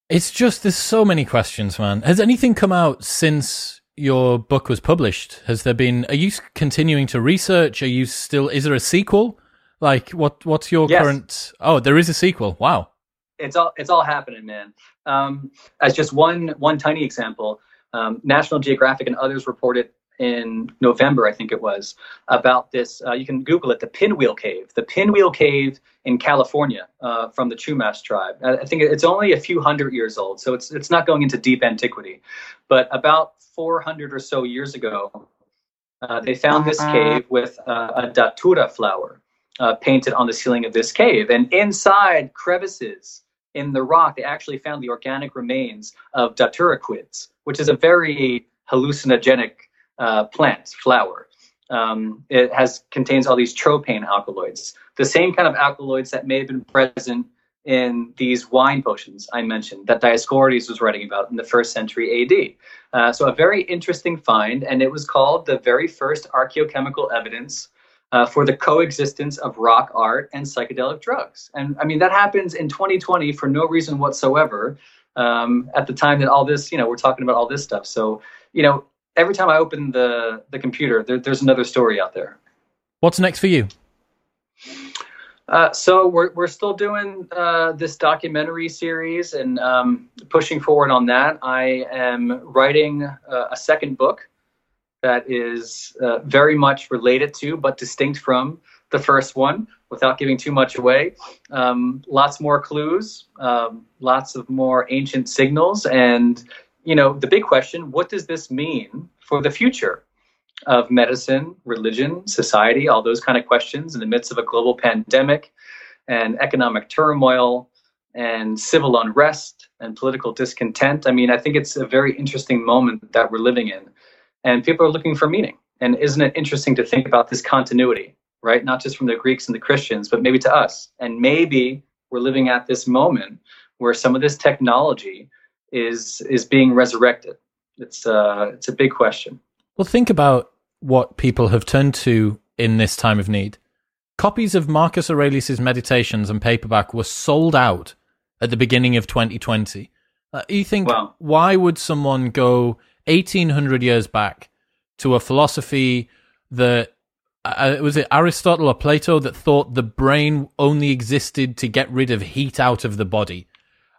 It's just there's so many questions, man. Has anything come out since your book was published? Has there been? Are you continuing to research? Are you still? Is there a sequel? Like what? What's your yes. current? Oh, there is a sequel. Wow. It's all it's all happening, man. Um, as just one one tiny example, um, National Geographic and others reported in November, I think it was, about this. Uh, you can Google it, the Pinwheel Cave. The Pinwheel Cave in California uh, from the Chumash tribe. I think it's only a few hundred years old, so it's it's not going into deep antiquity. But about 400 or so years ago, uh, they found this uh-huh. cave with a datura flower uh, painted on the ceiling of this cave, and inside crevices in the rock, they actually found the organic remains of datura quids, which is a very hallucinogenic uh, plant flower. Um, it has contains all these tropane alkaloids, the same kind of alkaloids that may have been present in these wine potions I mentioned that Dioscorides was writing about in the first century AD. Uh, so a very interesting find, and it was called the very first archaeochemical evidence uh, for the coexistence of rock art and psychedelic drugs. And I mean that happens in 2020 for no reason whatsoever. Um, at the time that all this, you know, we're talking about all this stuff. So you know, every time I open the the computer, there, there's another story out there. What's next for you? Uh, so we're we're still doing uh, this documentary series and um, pushing forward on that. I am writing uh, a second book that is uh, very much related to but distinct from the first one, without giving too much away. Um, lots more clues, um, lots of more ancient signals, and you know, the big question what does this mean for the future of medicine, religion, society, all those kind of questions in the midst of a global pandemic and economic turmoil and civil unrest and political discontent? I mean, I think it's a very interesting moment that we're living in. And people are looking for meaning. And isn't it interesting to think about this continuity, right? Not just from the Greeks and the Christians, but maybe to us. And maybe we're living at this moment where some of this technology is is being resurrected. It's uh, it's a big question. Well, think about what people have turned to in this time of need. Copies of Marcus Aurelius's Meditations and paperback were sold out at the beginning of 2020. Uh, you think wow. why would someone go 1800 years back to a philosophy that uh, was it Aristotle or Plato that thought the brain only existed to get rid of heat out of the body?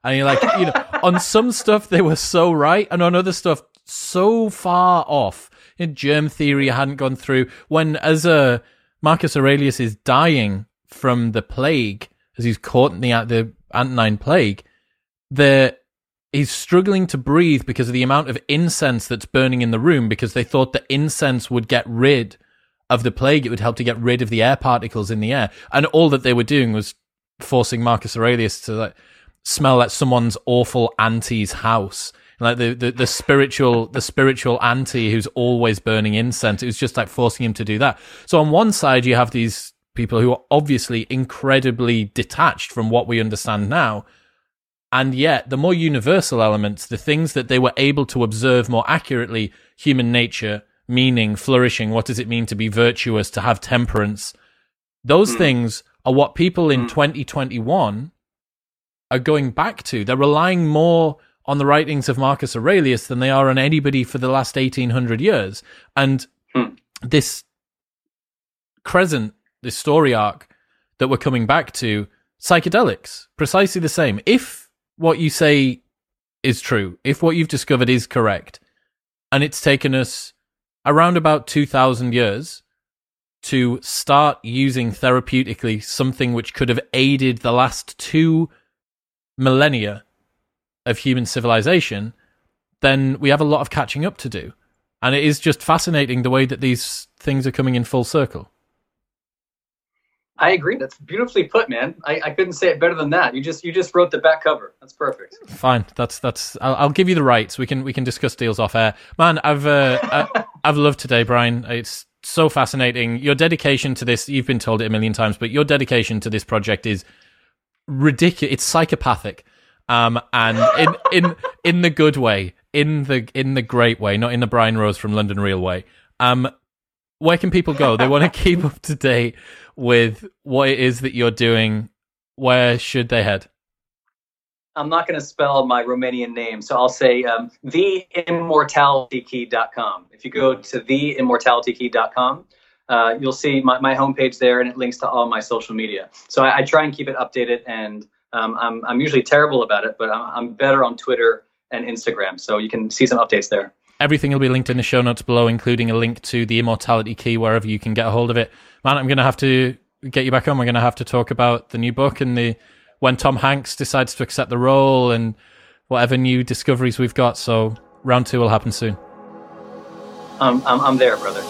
And you're like, you know, on some stuff they were so right, and on other stuff so far off. In germ theory hadn't gone through. When as a Marcus Aurelius is dying from the plague, as he's caught in the the Antonine plague, the he's struggling to breathe because of the amount of incense that's burning in the room because they thought the incense would get rid of the plague. It would help to get rid of the air particles in the air. And all that they were doing was forcing Marcus Aurelius to like smell like someone's awful auntie's house. Like the, the, the spiritual the spiritual auntie who's always burning incense. It was just like forcing him to do that. So on one side you have these people who are obviously incredibly detached from what we understand now and yet, the more universal elements, the things that they were able to observe more accurately, human nature, meaning, flourishing, what does it mean to be virtuous, to have temperance, those mm. things are what people in mm. 2021 are going back to. They're relying more on the writings of Marcus Aurelius than they are on anybody for the last 1800 years. And mm. this crescent, this story arc that we're coming back to, psychedelics, precisely the same. If what you say is true, if what you've discovered is correct, and it's taken us around about 2000 years to start using therapeutically something which could have aided the last two millennia of human civilization, then we have a lot of catching up to do. And it is just fascinating the way that these things are coming in full circle. I agree. That's beautifully put, man. I, I couldn't say it better than that. You just you just wrote the back cover. That's perfect. Fine. That's that's. I'll, I'll give you the rights. We can we can discuss deals off air. Man, I've uh, I, I've loved today, Brian. It's so fascinating. Your dedication to this. You've been told it a million times, but your dedication to this project is ridiculous. It's psychopathic, um, and in in in the good way, in the in the great way, not in the Brian Rose from London Real way. Um, where can people go? They want to keep up to date with what it is that you're doing. Where should they head? I'm not going to spell my Romanian name, so I'll say um, theimmortalitykey.com. If you go to theimmortalitykey.com, uh, you'll see my, my homepage there, and it links to all my social media. So I, I try and keep it updated, and um, I'm, I'm usually terrible about it, but I'm, I'm better on Twitter and Instagram, so you can see some updates there. Everything will be linked in the show notes below, including a link to the Immortality Key wherever you can get a hold of it. Man, I'm going to have to get you back on. We're going to have to talk about the new book and the when Tom Hanks decides to accept the role and whatever new discoveries we've got. So round two will happen soon. Um, I'm, I'm there, brother.